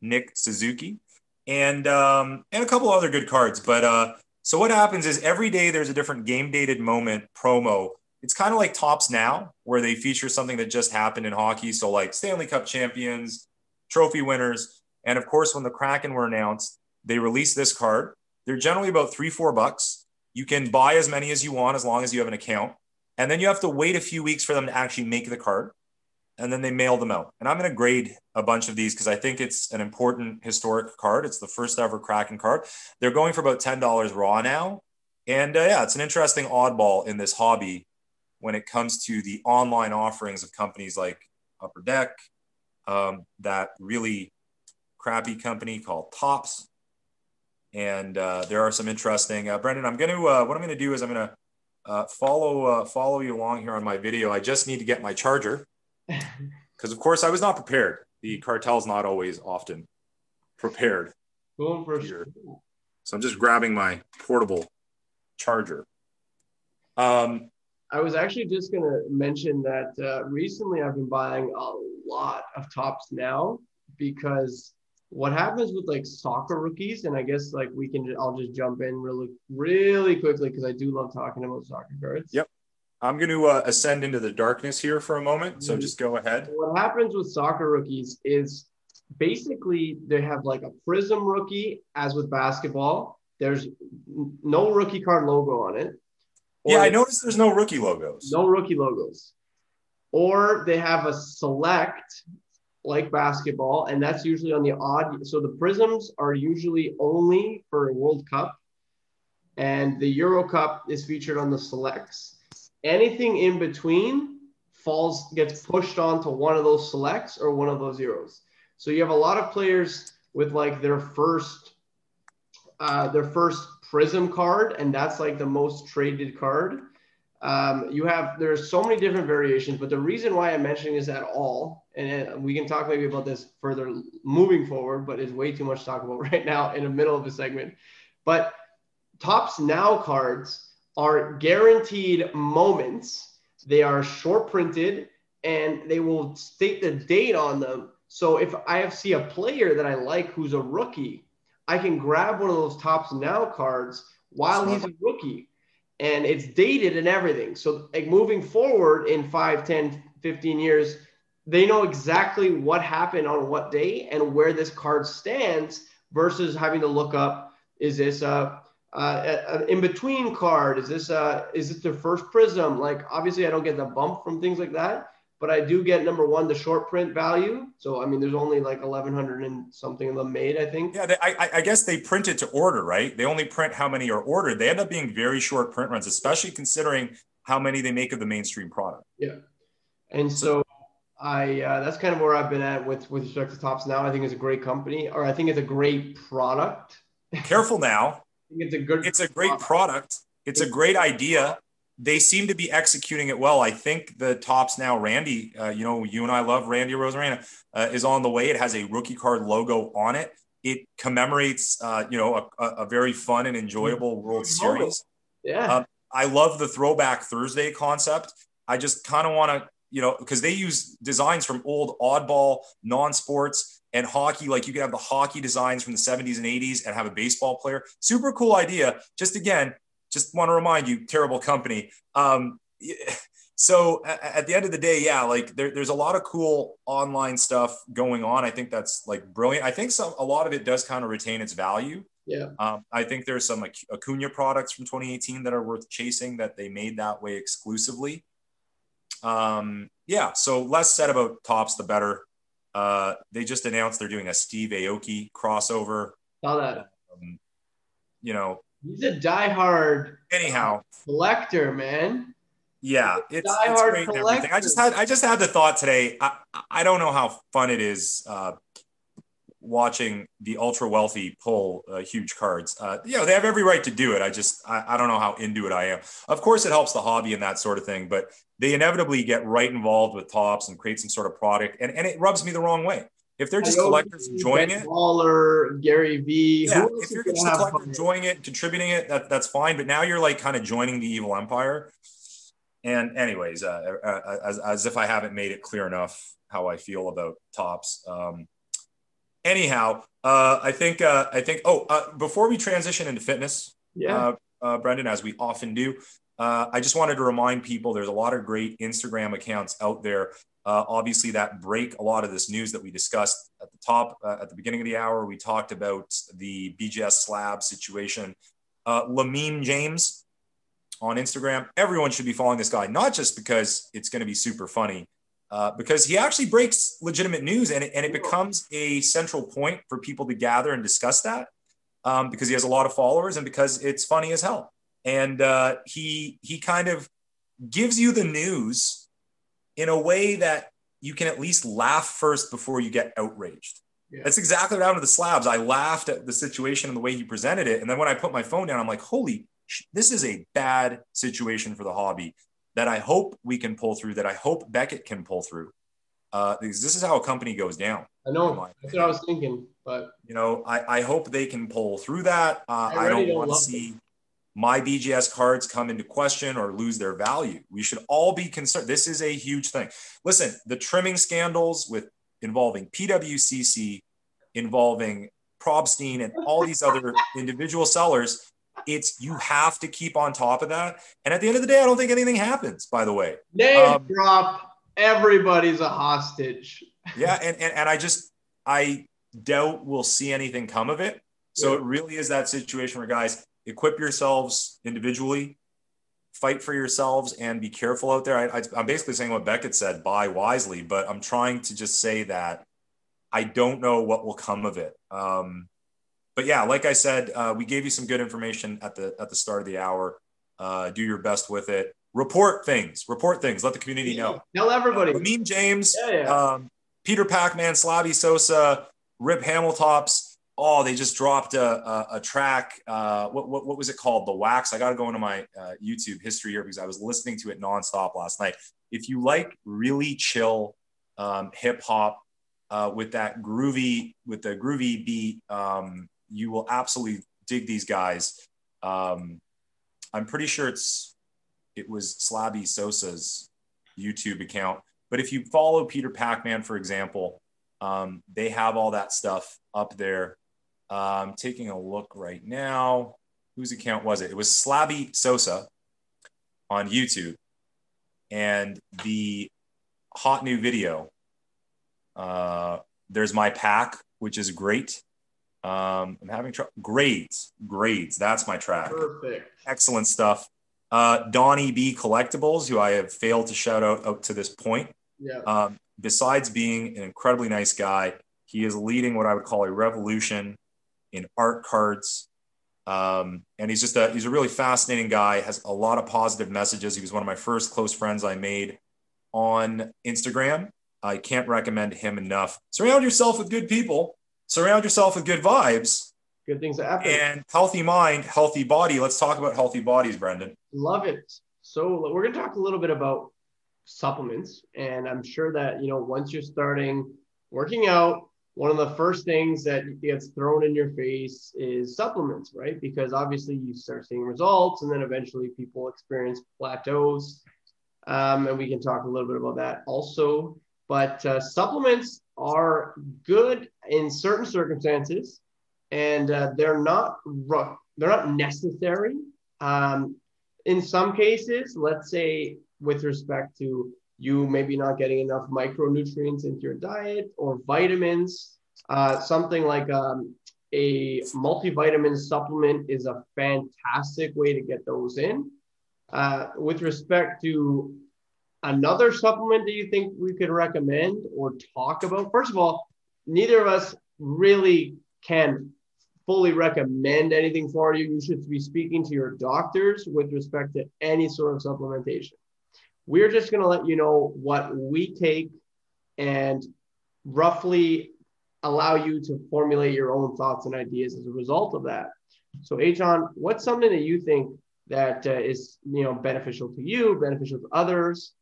Nick Suzuki, and um, and a couple other good cards. But uh, so what happens is every day there's a different game dated moment promo. It's kind of like Topps Now, where they feature something that just happened in hockey. So like Stanley Cup champions, trophy winners, and of course when the Kraken were announced, they released this card. They're generally about three four bucks. You can buy as many as you want as long as you have an account, and then you have to wait a few weeks for them to actually make the card and then they mail them out. And I'm going to grade a bunch of these because I think it's an important historic card. It's the first ever Kraken card. They're going for about ten dollars raw now, and uh, yeah, it's an interesting oddball in this hobby when it comes to the online offerings of companies like Upper Deck, um, that really crappy company called Topps. And uh, there are some interesting. Uh, Brendan, I'm going to uh, what I'm going to do is I'm going to uh, follow uh, follow you along here on my video. I just need to get my charger because of course I was not prepared. The cartel's not always often prepared. Going for Here. So I'm just grabbing my portable charger. Um, I was actually just going to mention that uh, recently I've been buying a lot of Topps now because what happens with like soccer rookies, and I guess like we can, I'll just jump in really, really quickly because I do love talking about soccer cards. Yep. I'm going to uh, ascend into the darkness here for a moment. So just go ahead. What happens with soccer rookies is basically they have like a Prizm rookie, as with basketball. There's no rookie card logo on it. Yeah, I noticed there's no rookie logos. no rookie logos. Or they have a select like basketball, and that's usually on the odd. So the Prizms are usually only for a World Cup, and the Euro Cup is featured on the selects. Anything in between falls gets pushed onto one of those selects or one of those zeros. So you have a lot of players with like their first uh, their first Prizm card, and that's like the most traded card. Um, you have there's so many different variations, but the reason why I'm mentioning this at all, and we can talk maybe about this further moving forward, but it's way too much to talk about right now in the middle of the segment. But Topps now cards are guaranteed moments. They are short printed and they will state the date on them. So if I see a player that I like who's a rookie, I can grab one of those Topps now cards while he's a rookie and it's dated and everything. So like moving forward in 5, 10, 15 years, they know exactly what happened on what day and where this card stands versus having to look up Is this a, an in between card? Is this a, is this the first Prizm? Like obviously I don't get the bump from things like that, but I do get number one the short print value. So I mean, there's only like 1,100 and something of them made, I think. Yeah, they, I, I guess they print it to order, right? They only print how many are ordered. They end up being very short print runs, especially considering how many they make of the mainstream product. Yeah, and so I uh, that's kind of where I've been at with with respect to Topps now. I think it's a great company, or I think it's a great product. Careful now. it's a good. It's a great product. product. It's a great idea. They seem to be executing it well. I think the Topps now, Randy. Uh, you know, you and I love Randy Arozarena, uh, is on the way. It has a rookie card logo on it. It commemorates, uh, you know, a, a, very fun and enjoyable World Series. Yeah. Um, I love the Throwback Thursday concept. I just kind of want to you know, because they use designs from old oddball, non-sports, and hockey. Like you could have the hockey designs from the 70s and 80s and have a baseball player. Super cool idea. Just again, just want to remind you, terrible company. Um, so at the end of the day, yeah, like there, there's a lot of cool online stuff going on. I think that's like brilliant. I think some a lot of it does kind of retain its value. Yeah. Um, I think there's some Acuna products from 2018 that are worth chasing that they made that way exclusively. Um, yeah, so less said about Topps, the better. Uh, they just announced they're doing a Steve Aoki crossover. Saw that. Um, you know, he's a diehard anyhow collector, man. Yeah, it's, it's great everything. I just had I just had the thought today. I I don't know how fun it is uh, watching the ultra wealthy pull uh, huge cards. Uh, you know, they have every right to do it. I just, I, I, don't know how into it I am. Of course, it helps the hobby and that sort of thing, but they inevitably get right involved with Topps and create some sort of product, and, and it rubs me the wrong way. If they're just collectors enjoying it, Waller, Gary V, yeah, if you're just a collector enjoying it, contributing it, that, that's fine. But now you're like kind of joining the evil empire. And anyways, uh, uh, uh, as, as if I haven't made it clear enough how I feel about Topps. Um, anyhow, uh, I think uh, I think. Oh, uh, before we transition into fitness, yeah, uh, uh, Brendan, as we often do, uh, I just wanted to remind people there's a lot of great Instagram accounts out there. obviously, that break a lot of this news that we discussed at the top at the beginning of the hour. We talked about the BGS slab situation. Uh, Lamine James on Instagram. Everyone should be following this guy, not just because it's going to be super funny, uh, because he actually breaks legitimate news and it, and it becomes a central point for people to gather and discuss that um, because he has a lot of followers and because it's funny as hell. And uh, he he kind of gives you the news in a way that you can at least laugh first before you get outraged. Yeah. That's exactly what happened to the slabs. I laughed at the situation and the way he presented it, and then when I put my phone down, I'm like, "Holy, this is a bad situation for the hobby." that I hope we can pull through, that I hope Beckett can pull through. Uh, because this is how a company goes down. I know. That's what I was thinking. But you know, I, I hope they can pull through that. Uh, I, I, don't, don't want to see them. My BGS cards come into question or lose their value. We should all be concerned. This is a huge thing. Listen, the trimming scandals with involving PWCC, involving Probstein, and all these other individual sellers it's you have to keep on top of that. And at the end of the day, I don't think anything happens. By the way, name um, drop. Everybody's a hostage. yeah, and, and and I just I doubt we'll see anything come of it. So it really is that situation where guys equip yourselves individually, fight for yourselves, and be careful out there. I, am basically saying what Beckett said: buy wisely. But I'm trying to just say that I don't know what will come of it. Um, but yeah, like I said, uh, we gave you some good information at the at the start of the hour. Uh, do your best with it. Report things. Report things. Let the community know. Tell everybody. Uh, Meme James, yeah, yeah. Um, Peter Pacman, Slabby Sosa, Rip Hamiltops. Oh, they just dropped a, a, a track. Uh, what, what, what, was it called? The Wax. I got to go into my uh, YouTube history here because I was listening to it nonstop last night. If you like really chill um, hip hop uh, with that groovy, with the groovy beat, um, you will absolutely dig these guys. Um, I'm pretty sure it's it was Slabby Sosa's YouTube account. But if you follow Peter Pacman, for example, um, they have all that stuff up there. Um, taking a look right now. Whose account was it? It was Slabby Sosa on YouTube. And the hot new video, uh, there's my pack, which is great. Um, I'm having trouble. Grades, grades. That's my track. Perfect. Excellent stuff. Uh, Donnie B Collectibles, who I have failed to shout out up to this point. Yeah. Um, besides being an incredibly nice guy, he is leading what I would call a revolution in art cards. Um, and he's just a he's a really fascinating guy. Has a lot of positive messages. He was one of my first close friends I made on Instagram. I can't recommend him enough. Surround yourself with good people. Surround yourself with good vibes. Good things happen. And healthy mind, healthy body. Let's talk about healthy bodies, Brendan. Love it. So we're going to talk a little bit about supplements, and I'm sure that you know once you're starting working out, one of the first things that gets thrown in your face is supplements, right? Because obviously you start seeing results, and then eventually people experience plateaus, um, and we can talk a little bit about that also. But uh, supplements are good in certain circumstances, and uh, they're not they're not necessary. Um, in some cases, let's say with respect to you maybe not getting enough micronutrients into your diet or vitamins, uh, something like um, a multivitamin supplement is a fantastic way to get those in. Uh, with respect to another supplement that you think we could recommend or talk about? First of all, neither of us really can fully recommend anything for you. You should be speaking to your doctors with respect to any sort of supplementation. We're just going to let you know what we take and roughly allow you to formulate your own thoughts and ideas as a result of that. So, Achon, what's something that you think that uh, is you know beneficial to you, beneficial to others,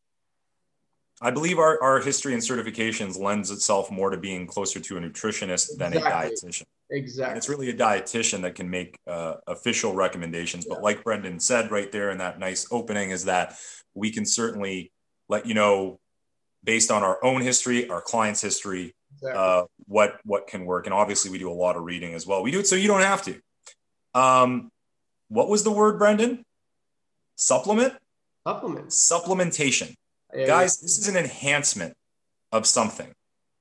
I believe our, our history and certifications lends itself more to being closer to a nutritionist than exactly. a dietitian. Exactly. And it's really a dietitian that can make uh, official recommendations. Yeah. But like Brendan said right there in that nice opening, is that we can certainly let you know based on our own history, our client's history, exactly. uh, what what can work. And obviously, we do a lot of reading as well. We do it so you don't have to. Um, what was the word, Brendan? Supplement. Supplement. Supplementation. Guys, this is an enhancement of something.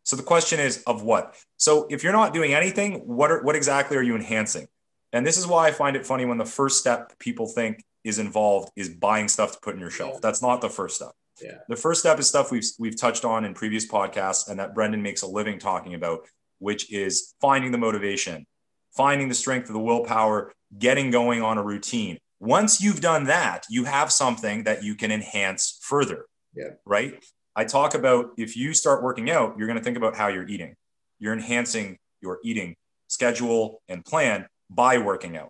So the question is of what? So if you're not doing anything, what are, what exactly are you enhancing? And this is why I find it funny when the first step people think is involved is buying stuff to put in your shelf. Yeah. That's not the first step. Yeah. The first step is stuff we've we've touched on in previous podcasts and that Brendan makes a living talking about, which is finding the motivation, finding the strength of the willpower, getting going on a routine. Once you've done that, you have something that you can enhance further. Yeah. Right. I talk about if you start working out, you're going to think about how you're eating. You're enhancing your eating schedule and plan by working out.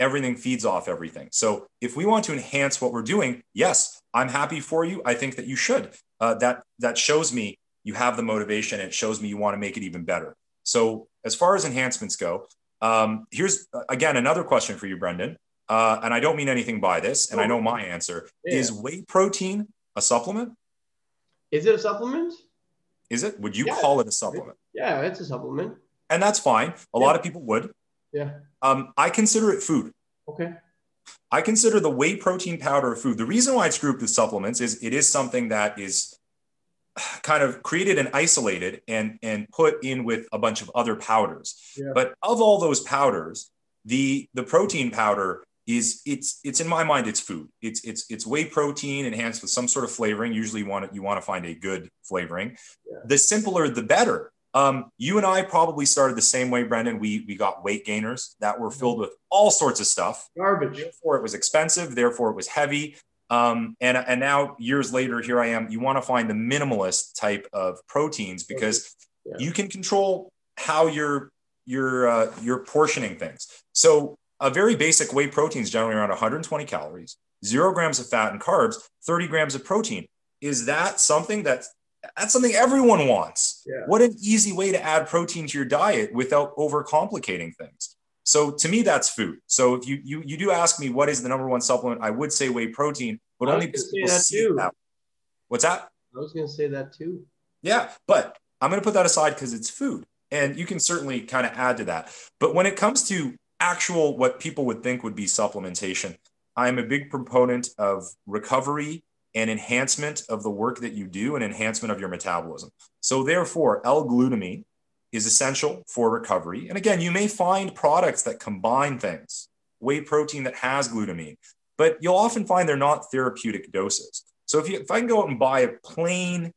Everything feeds off everything. So if we want to enhance what we're doing, yes, I'm happy for you. I think that you should. Uh, that that shows me you have the motivation. It shows me you want to make it even better. So as far as enhancements go, um, here's uh, again another question for you, Brendan. Uh, and I don't mean anything by this, and I know my answer yeah. is whey protein a supplement? Is it a supplement? Is it? Would you yeah. call it a supplement? Yeah, it's a supplement. And that's fine. A yeah. lot of people would. Yeah. Um, I consider it food. Okay. I consider the whey protein powder food. The reason why it's grouped with supplements is it is something that is kind of created and isolated and and put in with a bunch of other powders. Yeah. But of all those powders, the the protein powder is it's it's in my mind it's food. It's it's it's whey protein enhanced with some sort of flavoring. Usually you want to you want to find a good flavoring. Yeah. the simpler the better. Um, you and i probably started the same way brendan. We we got weight gainers that were filled with all sorts of stuff. Garbage. Therefore it was expensive. Therefore it was heavy. Um, and and now years later here i am. You want to find the minimalist type of proteins because yeah. you can control how you're you're uh, you're portioning things. So a very basic whey protein is generally around 120 calories, zero grams of fat and carbs, 30 grams of protein. Is that something that's that's something everyone wants? Yeah. What an easy way to add protein to your diet without overcomplicating things. So to me, that's food. So if you you you do ask me what is the number one supplement, I would say whey protein, but only because people that see too. that. What's that? I was going to say that too. Yeah, but I'm going to put that aside because it's food, and you can certainly kind of add to that. But when it comes to actual what people would think would be supplementation. I'm a big proponent of recovery and enhancement of the work that you do and enhancement of your metabolism. So therefore, L-glutamine is essential for recovery. And again, you may find products that combine things, whey protein that has glutamine, but you'll often find they're not therapeutic doses. So if, you, if I can go out and buy a plain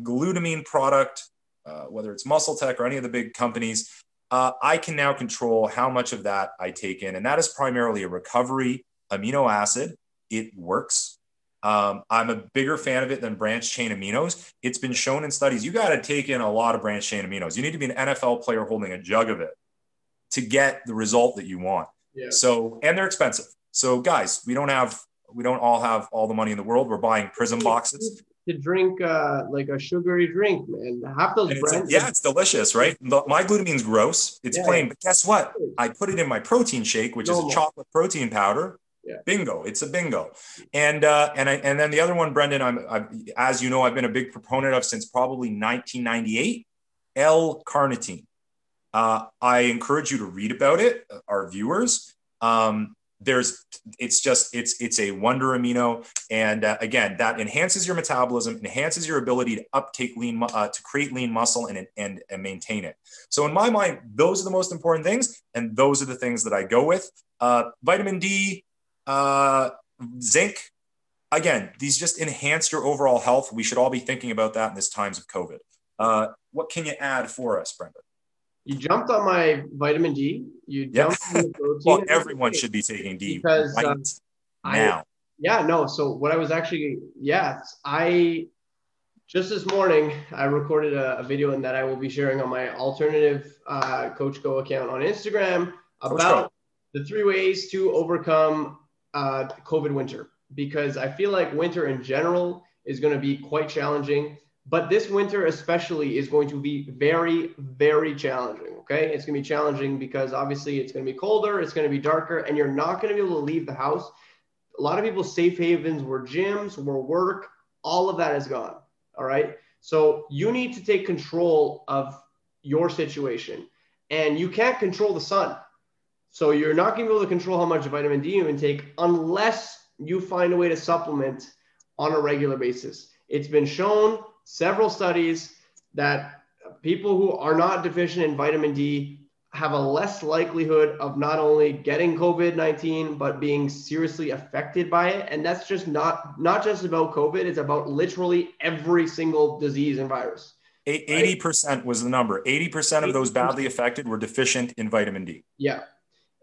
glutamine product, uh, whether it's Muscle Tech or any of the big companies, uh, I can now control how much of that I take in. And that is primarily a recovery amino acid. It works. Um, I'm a bigger fan of it than branch chain aminos. It's been shown in studies you got to take in a lot of branch chain aminos. You need to be an NFL player holding a jug of it to get the result that you want. Yeah. So, and they're expensive. So, guys, we don't have, we don't all have all the money in the world. We're buying Prizm boxes to drink uh, like a sugary drink, man. Half those brands. yeah, it's delicious, right? My glutamine's gross. It's yeah. plain, but guess what? I put it in my protein shake, which no is a chocolate protein powder. Yeah. Bingo! It's a bingo, and uh, and I, and then the other one, Brendan. I'm, I'm as you know, I've been a big proponent of since probably 1998. L-carnitine. Uh, I encourage you to read about it, our viewers. Um, there's it's just it's it's a wonder amino. And uh, again that enhances your metabolism enhances your ability to uptake lean uh, to create lean muscle and, and and maintain it. So in my mind those are the most important things and those are the things that i go with. Uh, vitamin d uh, zinc again these just enhance your overall health. We should all be thinking about that in this times of covid. Uh, what can you add for us brendan you jumped on my vitamin D. You jumped yeah. on the protein. well, everyone should be taking D because right uh, now. I, yeah, no. So what I was actually, yeah, I just this morning I recorded a, a video and that I will be sharing on my alternative uh, Coach Koe account on Instagram about the three ways to overcome uh, COVID winter because I feel like winter in general is going to be quite challenging. But this winter, especially, is going to be very, very challenging. Okay. It's going to be challenging because obviously it's going to be colder, it's going to be darker, and you're not going to be able to leave the house. A lot of people's safe havens were gyms, were work. All of that is gone. All right. So you need to take control of your situation, and you can't control the sun. So you're not going to be able to control how much vitamin D you intake unless you find a way to supplement on a regular basis. It's been shown several studies that people who are not deficient in vitamin D have a less likelihood of not only getting COVID-19 but being seriously affected by it and that's just not not just about COVID it's about literally every single disease and virus. 80% was the number. 80% of those badly affected were deficient in vitamin D. Yeah.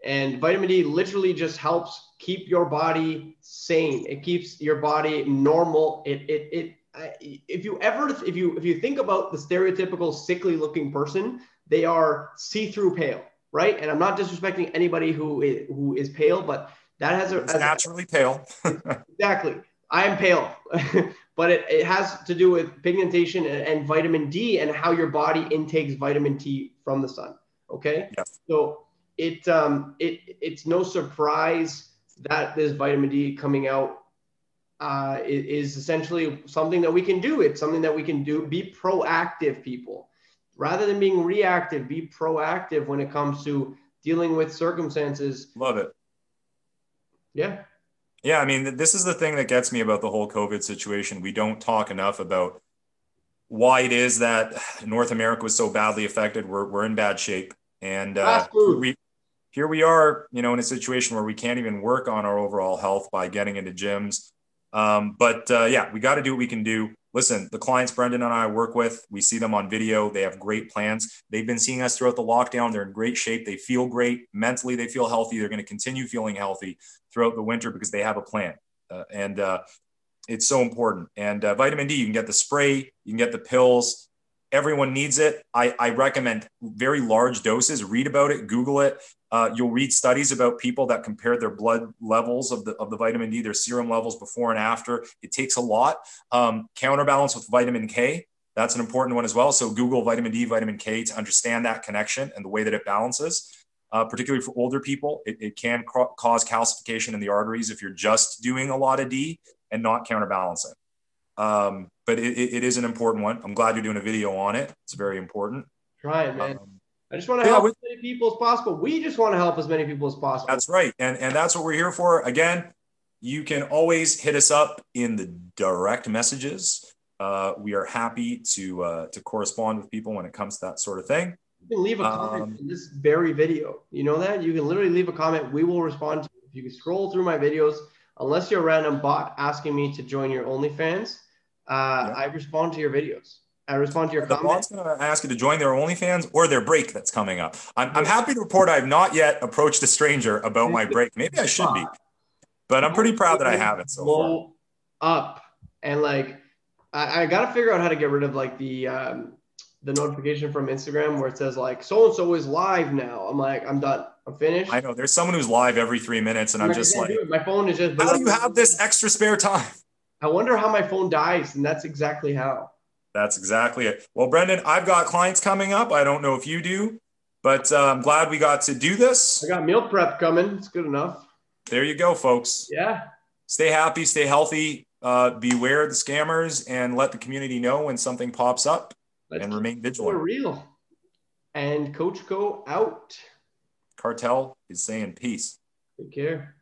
And vitamin D literally just helps keep your body sane. It keeps your body normal. It it it if you ever if you if you think about the stereotypical sickly looking person they are see-through pale right? And i'm not disrespecting anybody who is, who is pale but that has a it's naturally pale. Exactly. I am pale. But it, it has to do with pigmentation and, and, vitamin d and how your body intakes vitamin d from the sun okay? Yes. so it um it it's no surprise that there's vitamin d coming out uh, is essentially something that we can do. It's something that we can do. Be proactive, people. Rather than being reactive, be proactive when it comes to dealing with circumstances. Love it. Yeah. Yeah. I mean, this is the thing that gets me about the whole COVID situation. We don't talk enough about why it is that North America was so badly affected. We're, we're in bad shape. And uh, we, here we are, you know, in a situation where we can't even work on our overall health by getting into gyms um, but uh, yeah, we got to do what we can do. Listen, the clients Brendan and I work with, we see them on video. They have great plans. They've been seeing us throughout the lockdown. They're in great shape. They feel great. Mentally, they feel healthy. They're going to continue feeling healthy throughout the winter because they have a plan. Uh, and uh, it's so important. And uh, vitamin D, you can get the spray, you can get the pills. Everyone needs it. I, I recommend very large doses. Read about it, Google it. Uh, you'll read studies about people that compared their blood levels of the, of the vitamin D, their serum levels before and after. It takes a lot. Um, counterbalance with vitamin K, that's an important one as well. So Google vitamin D, vitamin K to understand that connection and the way that it balances. Uh, particularly for older people, it, it can ca- cause calcification in the arteries if you're just doing a lot of D and not counterbalancing. Um, but it, it is an important one. I'm glad you're doing a video on it. It's very important. Try it, man. Um, I just want to help yeah, as many people as possible. We just want to help as many people as possible. That's right. And and that's what we're here for. Again, you can always hit us up in the direct messages. Uh, we are happy to uh, to correspond with people when it comes to that sort of thing. You can leave a comment um, in this very video. You know that? You can literally leave a comment. We will respond to you. If you can scroll through my videos, unless you're a random bot asking me to join your OnlyFans, uh, yeah. I respond to your videos. I respond to your the comments. The going to ask you to join their OnlyFans or their break that's coming up. I'm, I'm happy to report I have not yet approached a stranger about my break. Maybe I should be, but I'm pretty proud that I haven't so far. Up and like, I, I got to figure out how to get rid of like the um, the notification from Instagram where it says like so and so is live now. I'm like, I'm done. I'm finished. I know there's someone who's live every three minutes, and I'm, I'm just like, my phone is just. How do you have this extra spare time? I wonder how my phone dies, and that's exactly how. That's exactly it. Well, Brendan, I've got clients coming up. I don't know if you do, but uh, I'm glad we got to do this. I got meal prep coming. It's good enough. There you go, folks. Yeah. Stay happy, stay healthy, uh, beware the scammers, and let the community know when something pops up Let's and remain vigilant. We're real. And Coach Koe out. Cartel is saying peace. Take care.